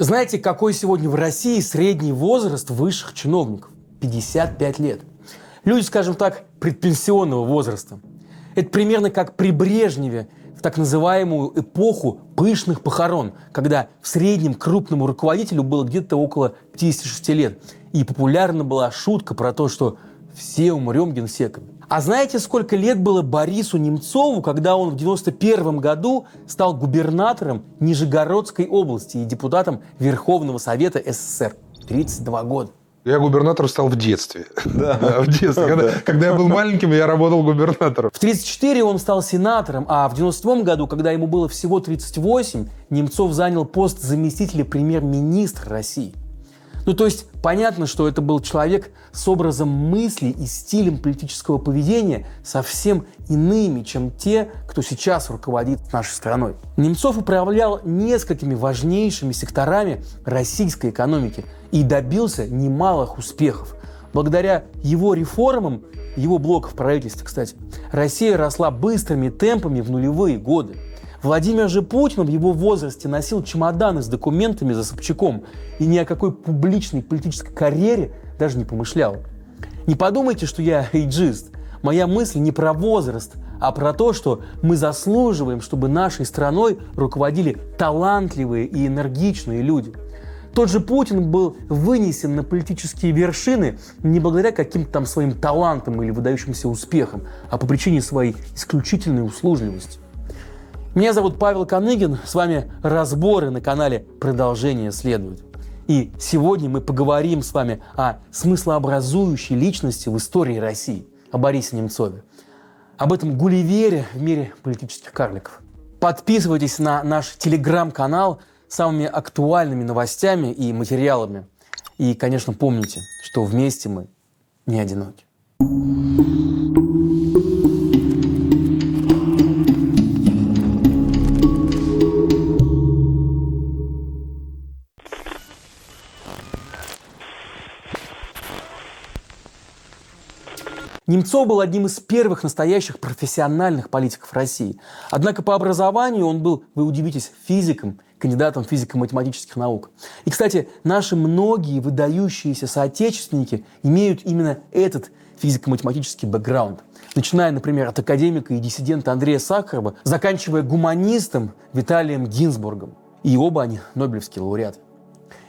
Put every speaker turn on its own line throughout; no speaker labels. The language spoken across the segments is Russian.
Знаете, какой сегодня в России средний возраст высших чиновников? 55 лет. Люди, скажем так, предпенсионного возраста. Это примерно как при Брежневе в так называемую эпоху пышных похорон, когда в среднем крупному руководителю было где-то около 56 лет. И популярна была шутка про то, что все умрем генсеками. А знаете, сколько лет было Борису Немцову, когда он в 91 году стал губернатором Нижегородской области и депутатом Верховного Совета СССР? 32 года.
Я губернатором стал в детстве.
Да.
В детстве. Когда, когда я был маленьким, я работал губернатором.
В 34 он стал сенатором, а в 92 году, когда ему было всего 38, Немцов занял пост заместителя премьер-министра России. Ну, то есть, понятно, что это был человек с образом мысли и стилем политического поведения совсем иными, чем те, кто сейчас руководит нашей страной. Немцов управлял несколькими важнейшими секторами российской экономики и добился немалых успехов. Благодаря его реформам, его блоков правительства, кстати, Россия росла быстрыми темпами в нулевые годы – Владимир же Путин в его возрасте носил чемоданы с документами за Собчаком и ни о какой публичной политической карьере даже не помышлял. Не подумайте, что я эйджист. Моя мысль не про возраст, а про то, что мы заслуживаем, чтобы нашей страной руководили талантливые и энергичные люди. Тот же Путин был вынесен на политические вершины не благодаря каким-то там своим талантам или выдающимся успехам, а по причине своей исключительной услужливости. Меня зовут Павел Коныгин, с вами разборы на канале «Продолжение следует». И сегодня мы поговорим с вами о смыслообразующей личности в истории России, о Борисе Немцове. Об этом гулливере в мире политических карликов. Подписывайтесь на наш телеграм-канал с самыми актуальными новостями и материалами. И, конечно, помните, что вместе мы не одиноки. Немцов был одним из первых настоящих профессиональных политиков России. Однако по образованию он был, вы удивитесь, физиком, кандидатом физико-математических наук. И, кстати, наши многие выдающиеся соотечественники имеют именно этот физико-математический бэкграунд. Начиная, например, от академика и диссидента Андрея Сахарова, заканчивая гуманистом Виталием Гинзбургом. И оба они Нобелевские лауреаты.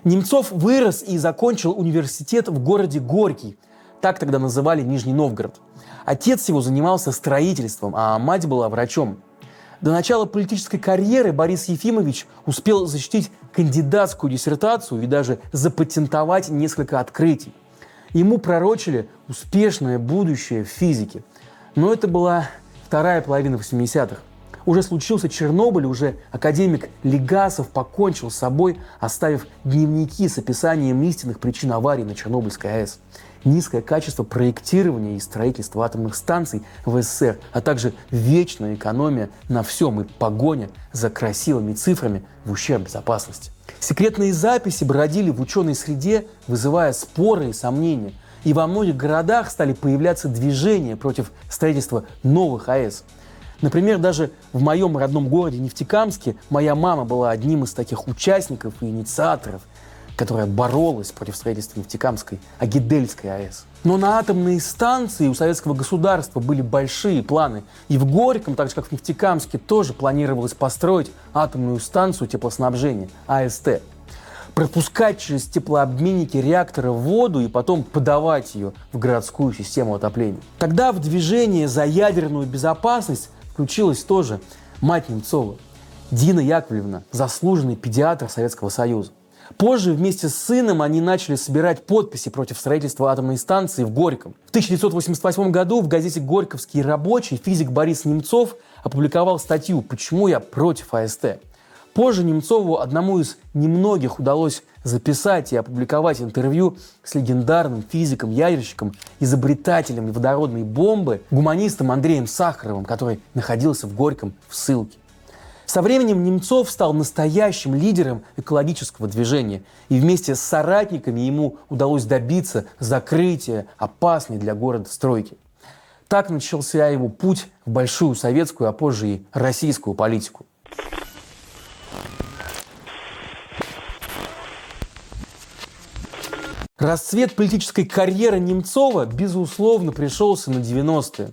Немцов вырос и закончил университет в городе Горький – так тогда называли Нижний Новгород. Отец его занимался строительством, а мать была врачом. До начала политической карьеры Борис Ефимович успел защитить кандидатскую диссертацию и даже запатентовать несколько открытий. Ему пророчили успешное будущее в физике. Но это была вторая половина 80-х. Уже случился Чернобыль, уже академик Легасов покончил с собой, оставив дневники с описанием истинных причин аварии на Чернобыльской АЭС низкое качество проектирования и строительства атомных станций в СССР, а также вечная экономия на всем и погоня за красивыми цифрами в ущерб безопасности. Секретные записи бродили в ученой среде, вызывая споры и сомнения. И во многих городах стали появляться движения против строительства новых АЭС. Например, даже в моем родном городе Нефтекамске моя мама была одним из таких участников и инициаторов которая боролась против строительства Нефтекамской, Агидельской АЭС. Но на атомные станции у советского государства были большие планы. И в Горьком, так же как в Нефтекамске, тоже планировалось построить атомную станцию теплоснабжения, АСТ. Пропускать через теплообменники реактора воду и потом подавать ее в городскую систему отопления. Тогда в движение за ядерную безопасность включилась тоже мать Немцова, Дина Яковлевна, заслуженный педиатр Советского Союза. Позже вместе с сыном они начали собирать подписи против строительства атомной станции в Горьком. В 1988 году в газете «Горьковский рабочий» физик Борис Немцов опубликовал статью «Почему я против АСТ?». Позже Немцову, одному из немногих, удалось записать и опубликовать интервью с легендарным физиком, ядерщиком, изобретателем водородной бомбы, гуманистом Андреем Сахаровым, который находился в Горьком в ссылке. Со временем Немцов стал настоящим лидером экологического движения, и вместе с соратниками ему удалось добиться закрытия опасной для города стройки. Так начался его путь в большую советскую, а позже и российскую политику. Расцвет политической карьеры Немцова, безусловно, пришелся на 90-е.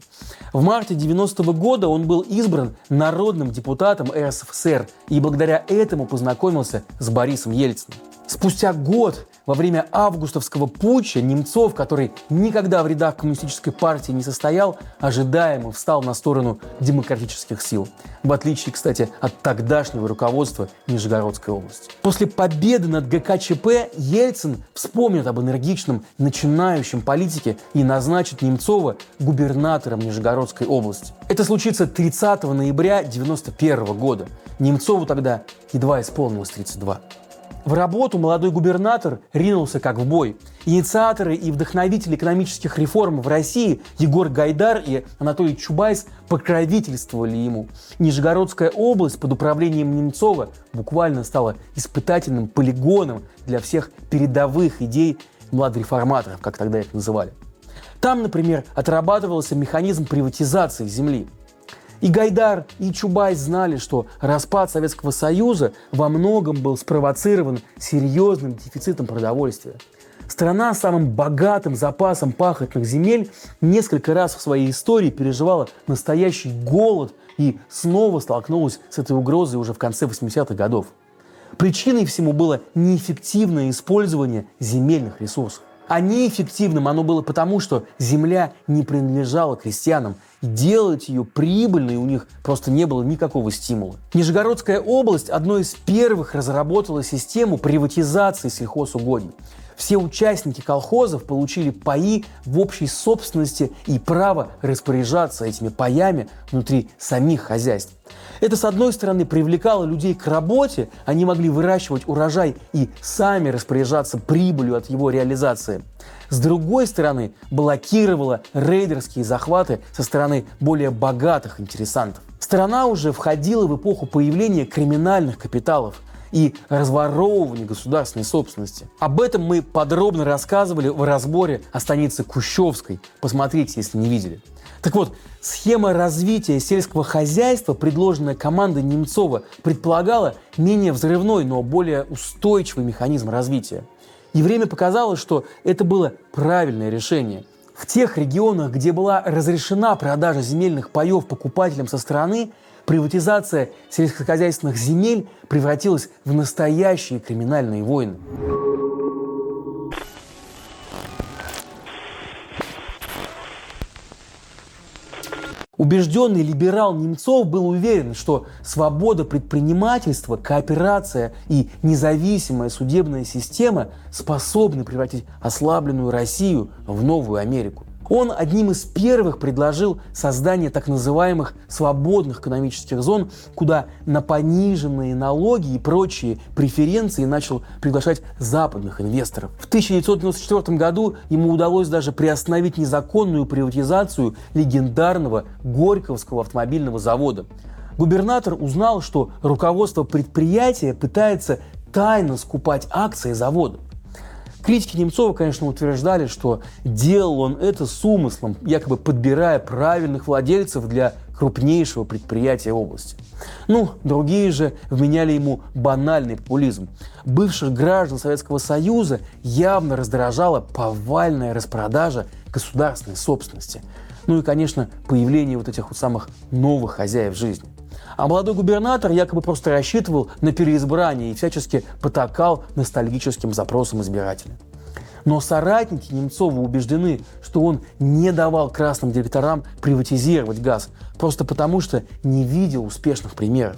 В марте 90 -го года он был избран народным депутатом РСФСР и благодаря этому познакомился с Борисом Ельциным. Спустя год во время августовского путча Немцов, который никогда в рядах коммунистической партии не состоял, ожидаемо встал на сторону демократических сил. В отличие, кстати, от тогдашнего руководства Нижегородской области. После победы над ГКЧП Ельцин вспомнит об энергичном начинающем политике и назначит Немцова губернатором Нижегородской области. Это случится 30 ноября 1991 года. Немцову тогда едва исполнилось 32. В работу молодой губернатор ринулся как в бой. Инициаторы и вдохновители экономических реформ в России Егор Гайдар и Анатолий Чубайс покровительствовали ему. Нижегородская область под управлением Немцова буквально стала испытательным полигоном для всех передовых идей младореформаторов, как тогда их называли. Там, например, отрабатывался механизм приватизации земли – и Гайдар, и Чубайс знали, что распад Советского Союза во многом был спровоцирован серьезным дефицитом продовольствия. Страна с самым богатым запасом пахотных земель несколько раз в своей истории переживала настоящий голод и снова столкнулась с этой угрозой уже в конце 80-х годов. Причиной всему было неэффективное использование земельных ресурсов. А неэффективным оно было потому, что земля не принадлежала крестьянам, и делать ее прибыльной у них просто не было никакого стимула. Нижегородская область одной из первых разработала систему приватизации сельхозугодий. Все участники колхозов получили паи в общей собственности и право распоряжаться этими паями внутри самих хозяйств. Это, с одной стороны, привлекало людей к работе, они могли выращивать урожай и сами распоряжаться прибылью от его реализации. С другой стороны, блокировало рейдерские захваты со стороны более богатых интересантов. Страна уже входила в эпоху появления криминальных капиталов и разворовывания государственной собственности. Об этом мы подробно рассказывали в разборе о станице Кущевской. Посмотрите, если не видели. Так вот, схема развития сельского хозяйства, предложенная командой Немцова, предполагала менее взрывной, но более устойчивый механизм развития. И время показало, что это было правильное решение. В тех регионах, где была разрешена продажа земельных паев покупателям со стороны, приватизация сельскохозяйственных земель превратилась в настоящие криминальные войны. Убежденный либерал Немцов был уверен, что свобода предпринимательства, кооперация и независимая судебная система способны превратить ослабленную Россию в новую Америку. Он одним из первых предложил создание так называемых свободных экономических зон, куда на пониженные налоги и прочие преференции начал приглашать западных инвесторов. В 1994 году ему удалось даже приостановить незаконную приватизацию легендарного Горьковского автомобильного завода. Губернатор узнал, что руководство предприятия пытается тайно скупать акции завода. Критики Немцова, конечно, утверждали, что делал он это с умыслом, якобы подбирая правильных владельцев для крупнейшего предприятия области. Ну, другие же вменяли ему банальный популизм. Бывших граждан Советского Союза явно раздражала повальная распродажа государственной собственности. Ну и, конечно, появление вот этих вот самых новых хозяев жизни. А молодой губернатор якобы просто рассчитывал на переизбрание и всячески потакал ностальгическим запросам избирателя. Но соратники Немцова убеждены, что он не давал красным директорам приватизировать газ, просто потому что не видел успешных примеров.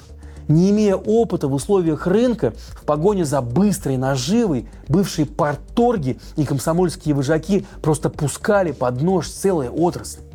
Не имея опыта в условиях рынка, в погоне за быстрой наживой, бывшие порторги и комсомольские вожаки просто пускали под нож целые отрасли.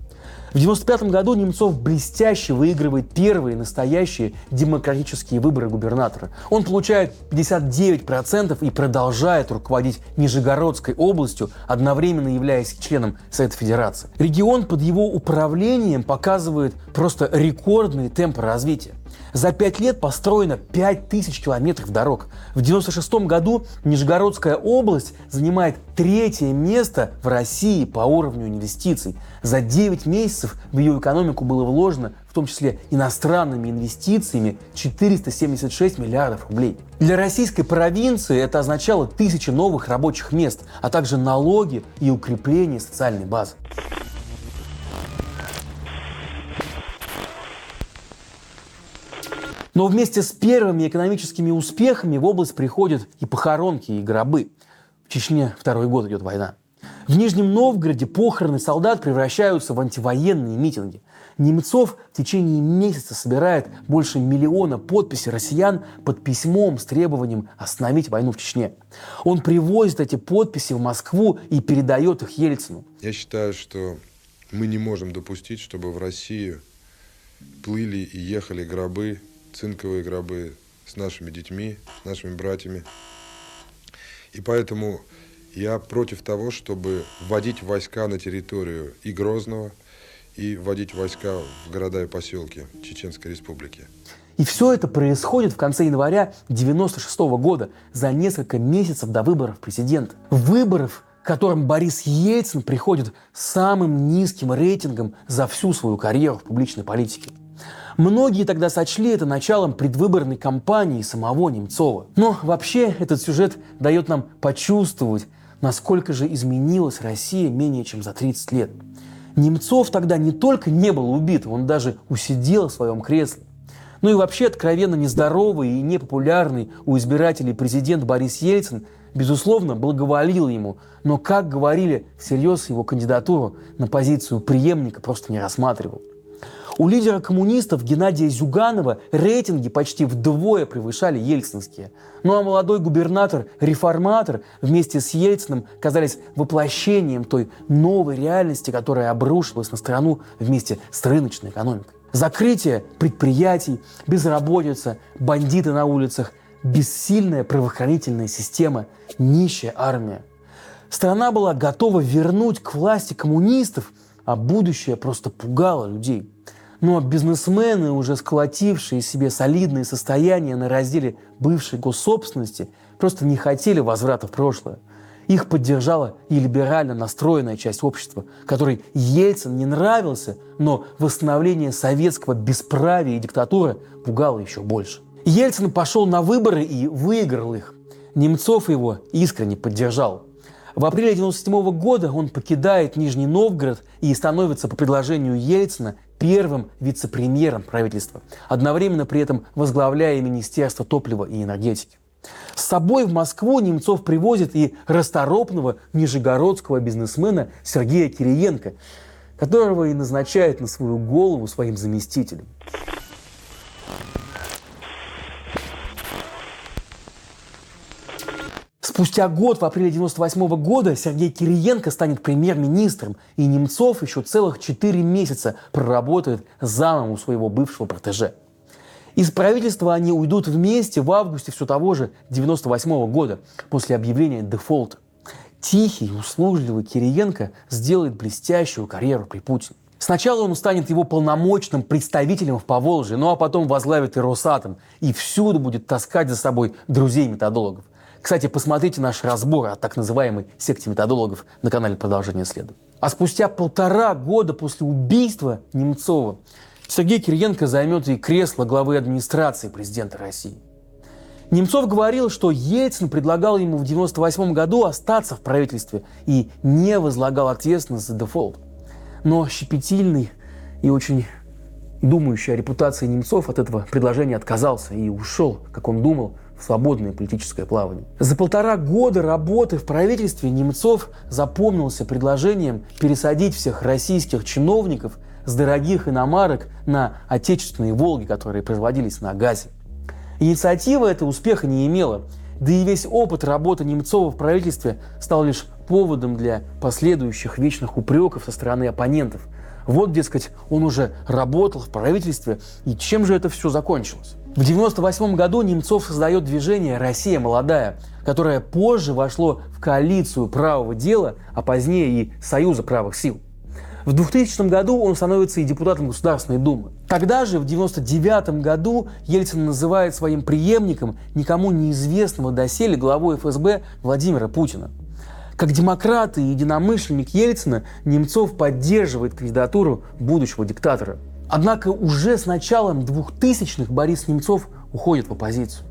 В 1995 году Немцов блестяще выигрывает первые настоящие демократические выборы губернатора. Он получает 59% и продолжает руководить Нижегородской областью, одновременно являясь членом Совета Федерации. Регион под его управлением показывает просто рекордные темпы развития. За пять лет построено 5000 километров дорог. В 96 году Нижегородская область занимает третье место в России по уровню инвестиций. За 9 месяцев в ее экономику было вложено, в том числе иностранными инвестициями, 476 миллиардов рублей. Для российской провинции это означало тысячи новых рабочих мест, а также налоги и укрепление социальной базы. Но вместе с первыми экономическими успехами в область приходят и похоронки, и гробы. В Чечне второй год идет война. В Нижнем Новгороде похороны солдат превращаются в антивоенные митинги. Немцов в течение месяца собирает больше миллиона подписей россиян под письмом с требованием остановить войну в Чечне. Он привозит эти подписи в Москву и передает их Ельцину.
Я считаю, что мы не можем допустить, чтобы в Россию плыли и ехали гробы цинковые гробы с нашими детьми, с нашими братьями. И поэтому я против того, чтобы вводить войска на территорию и Грозного, и вводить войска в города и поселки Чеченской Республики.
И все это происходит в конце января 1996 года, за несколько месяцев до выборов президента. Выборов, к которым Борис Ельцин приходит самым низким рейтингом за всю свою карьеру в публичной политике. Многие тогда сочли это началом предвыборной кампании самого Немцова. Но вообще этот сюжет дает нам почувствовать, насколько же изменилась Россия менее чем за 30 лет. Немцов тогда не только не был убит, он даже усидел в своем кресле. Ну и вообще откровенно нездоровый и непопулярный у избирателей президент Борис Ельцин, безусловно, благоволил ему, но, как говорили, всерьез его кандидатуру на позицию преемника просто не рассматривал. У лидера коммунистов Геннадия Зюганова рейтинги почти вдвое превышали ельцинские. Ну а молодой губернатор-реформатор вместе с Ельциным казались воплощением той новой реальности, которая обрушилась на страну вместе с рыночной экономикой. Закрытие предприятий, безработица, бандиты на улицах, бессильная правоохранительная система, нищая армия. Страна была готова вернуть к власти коммунистов, а будущее просто пугало людей. Но бизнесмены, уже сколотившие себе солидные состояния на разделе бывшей госсобственности, просто не хотели возврата в прошлое. Их поддержала и либерально настроенная часть общества, которой Ельцин не нравился, но восстановление советского бесправия и диктатуры пугало еще больше. Ельцин пошел на выборы и выиграл их. Немцов его искренне поддержал. В апреле 1997 года он покидает Нижний Новгород и становится по предложению Ельцина первым вице-премьером правительства, одновременно при этом возглавляя Министерство топлива и энергетики. С собой в Москву Немцов привозит и расторопного нижегородского бизнесмена Сергея Кириенко, которого и назначает на свою голову своим заместителем. Спустя год, в апреле 98 года, Сергей Кириенко станет премьер-министром, и Немцов еще целых 4 месяца проработает замом у своего бывшего протеже. Из правительства они уйдут вместе в августе все того же 98 года, после объявления дефолта. Тихий, услужливый Кириенко сделает блестящую карьеру при Путине. Сначала он станет его полномочным представителем в Поволжье, ну а потом возглавит и Росатом, и всюду будет таскать за собой друзей-методологов. Кстати, посмотрите наш разбор о так называемой секте методологов на канале «Продолжение следа». А спустя полтора года после убийства Немцова Сергей Кириенко займет и кресло главы администрации президента России. Немцов говорил, что Ельцин предлагал ему в 1998 году остаться в правительстве и не возлагал ответственность за дефолт. Но щепетильный и очень думающий о репутации Немцов от этого предложения отказался и ушел, как он думал, в свободное политическое плавание. За полтора года работы в правительстве Немцов запомнился предложением пересадить всех российских чиновников с дорогих иномарок на отечественные «Волги», которые производились на газе. Инициатива эта успеха не имела, да и весь опыт работы Немцова в правительстве стал лишь поводом для последующих вечных упреков со стороны оппонентов. Вот, дескать, он уже работал в правительстве, и чем же это все закончилось? В 1998 году Немцов создает движение «Россия молодая», которое позже вошло в коалицию правого дела, а позднее и Союза правых сил. В 2000 году он становится и депутатом Государственной Думы. Тогда же, в 1999 году, Ельцин называет своим преемником никому неизвестного доселе главу ФСБ Владимира Путина. Как демократ и единомышленник Ельцина, Немцов поддерживает кандидатуру будущего диктатора. Однако уже с началом 2000-х Борис Немцов уходит в оппозицию.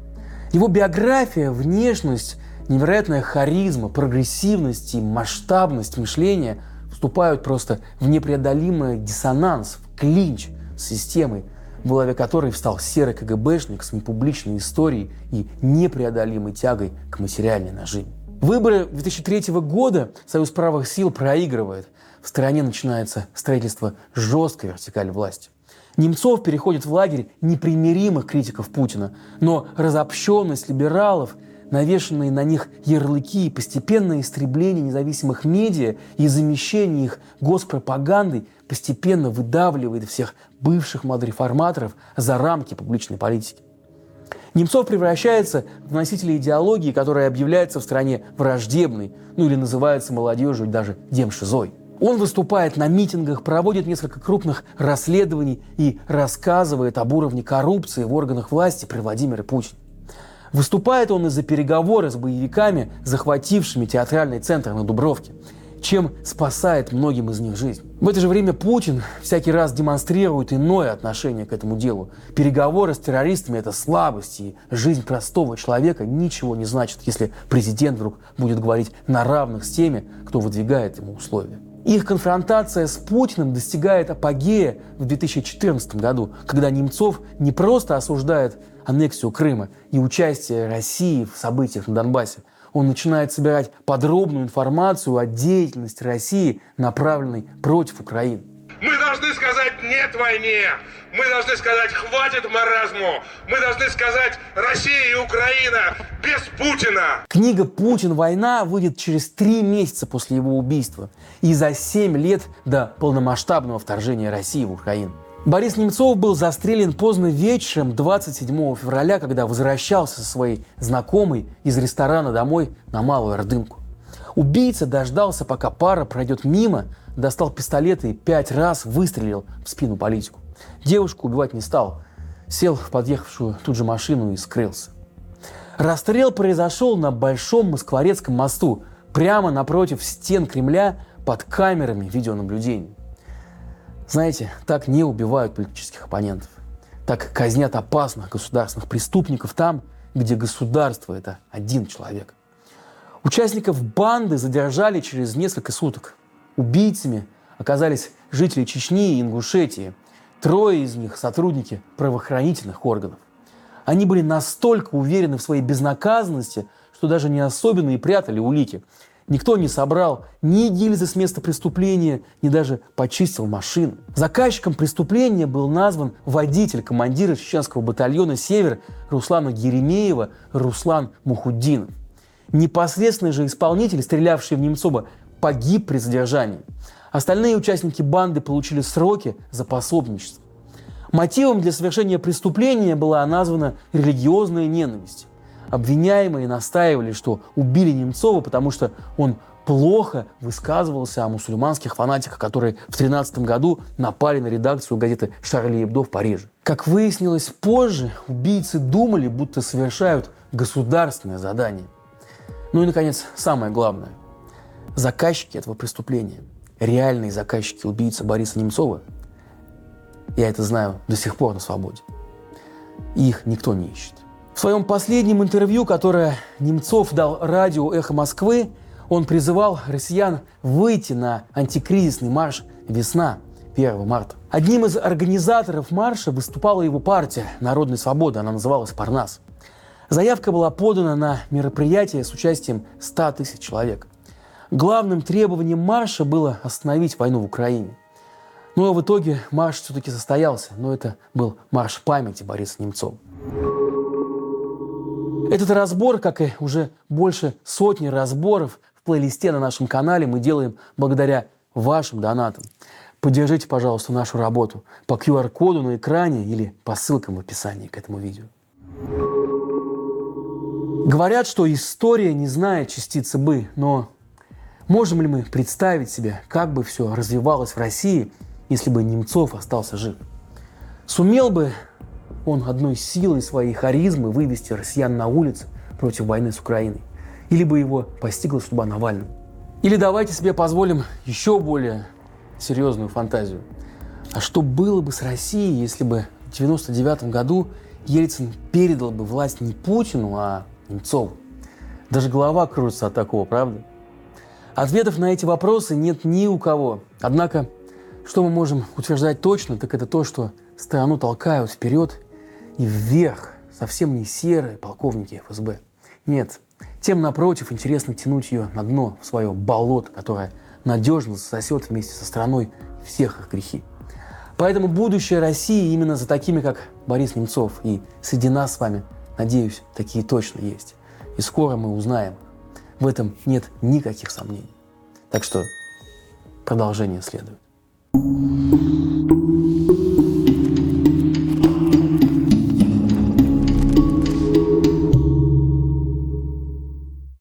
Его биография, внешность, невероятная харизма, прогрессивность и масштабность мышления вступают просто в непреодолимый диссонанс, в клинч с системой, в голове которой встал серый КГБшник с непубличной историей и непреодолимой тягой к материальной наживе. Выборы 2003 года Союз правых сил проигрывает. В стране начинается строительство жесткой вертикали власти. Немцов переходит в лагерь непримиримых критиков Путина, но разобщенность либералов, навешенные на них ярлыки и постепенное истребление независимых медиа и замещение их госпропагандой постепенно выдавливает всех бывших модреформаторов за рамки публичной политики. Немцов превращается в носителя идеологии, которая объявляется в стране враждебной, ну или называется молодежью даже демшизой. Он выступает на митингах, проводит несколько крупных расследований и рассказывает об уровне коррупции в органах власти при Владимире Путине. Выступает он из-за переговоры с боевиками, захватившими театральный центр на Дубровке чем спасает многим из них жизнь. В это же время Путин всякий раз демонстрирует иное отношение к этому делу. Переговоры с террористами – это слабость, и жизнь простого человека ничего не значит, если президент вдруг будет говорить на равных с теми, кто выдвигает ему условия. Их конфронтация с Путиным достигает апогея в 2014 году, когда Немцов не просто осуждает аннексию Крыма и участие России в событиях на Донбассе – он начинает собирать подробную информацию о деятельности России, направленной против Украины.
Мы должны сказать «нет войне», мы должны сказать «хватит маразму», мы должны сказать «Россия и Украина без Путина».
Книга «Путин. Война» выйдет через три месяца после его убийства и за семь лет до полномасштабного вторжения России в Украину. Борис Немцов был застрелен поздно вечером 27 февраля, когда возвращался со своей знакомой из ресторана домой на Малую Ордынку. Убийца дождался, пока пара пройдет мимо, достал пистолет и пять раз выстрелил в спину политику. Девушку убивать не стал, сел в подъехавшую тут же машину и скрылся. Расстрел произошел на Большом Москворецком мосту, прямо напротив стен Кремля под камерами видеонаблюдения. Знаете, так не убивают политических оппонентов. Так казнят опасных государственных преступников там, где государство – это один человек. Участников банды задержали через несколько суток. Убийцами оказались жители Чечни и Ингушетии. Трое из них – сотрудники правоохранительных органов. Они были настолько уверены в своей безнаказанности, что даже не особенно и прятали улики. Никто не собрал ни гильзы с места преступления, ни даже почистил машину. Заказчиком преступления был назван водитель командира чеченского батальона «Север» Руслана Еремеева Руслан Мухуддинов. Непосредственный же исполнитель, стрелявший в Немцова, погиб при задержании. Остальные участники банды получили сроки за пособничество. Мотивом для совершения преступления была названа религиозная ненависть. Обвиняемые настаивали, что убили Немцова, потому что он плохо высказывался о мусульманских фанатиках, которые в 13 году напали на редакцию газеты «Шарли Эбдо» в Париже. Как выяснилось позже, убийцы думали, будто совершают государственное задание. Ну и, наконец, самое главное. Заказчики этого преступления, реальные заказчики убийцы Бориса Немцова, я это знаю до сих пор на свободе. Их никто не ищет. В своем последнем интервью, которое Немцов дал радио «Эхо Москвы», он призывал россиян выйти на антикризисный марш «Весна» 1 марта. Одним из организаторов марша выступала его партия «Народной свободы», она называлась «Парнас». Заявка была подана на мероприятие с участием 100 тысяч человек. Главным требованием марша было остановить войну в Украине. Ну а в итоге марш все-таки состоялся, но это был марш памяти Бориса Немцова. Этот разбор, как и уже больше сотни разборов в плейлисте на нашем канале, мы делаем благодаря вашим донатам. Поддержите, пожалуйста, нашу работу по QR-коду на экране или по ссылкам в описании к этому видео. Говорят, что история не знает частицы «бы», но можем ли мы представить себе, как бы все развивалось в России, если бы Немцов остался жив? Сумел бы он одной силой своей харизмы вывести россиян на улицы против войны с Украиной? Или бы его постигла судьба Навального? Или давайте себе позволим еще более серьезную фантазию. А что было бы с Россией, если бы в 99 году Ельцин передал бы власть не Путину, а Немцову? Даже голова кружится от такого, правда? Ответов на эти вопросы нет ни у кого. Однако, что мы можем утверждать точно, так это то, что страну толкают вперед и вверх совсем не серые полковники ФСБ. Нет, тем, напротив, интересно тянуть ее на дно, в свое болото, которое надежно засосет вместе со страной всех их грехи. Поэтому будущее России именно за такими, как Борис Немцов. И среди нас с вами, надеюсь, такие точно есть. И скоро мы узнаем. В этом нет никаких сомнений. Так что продолжение следует.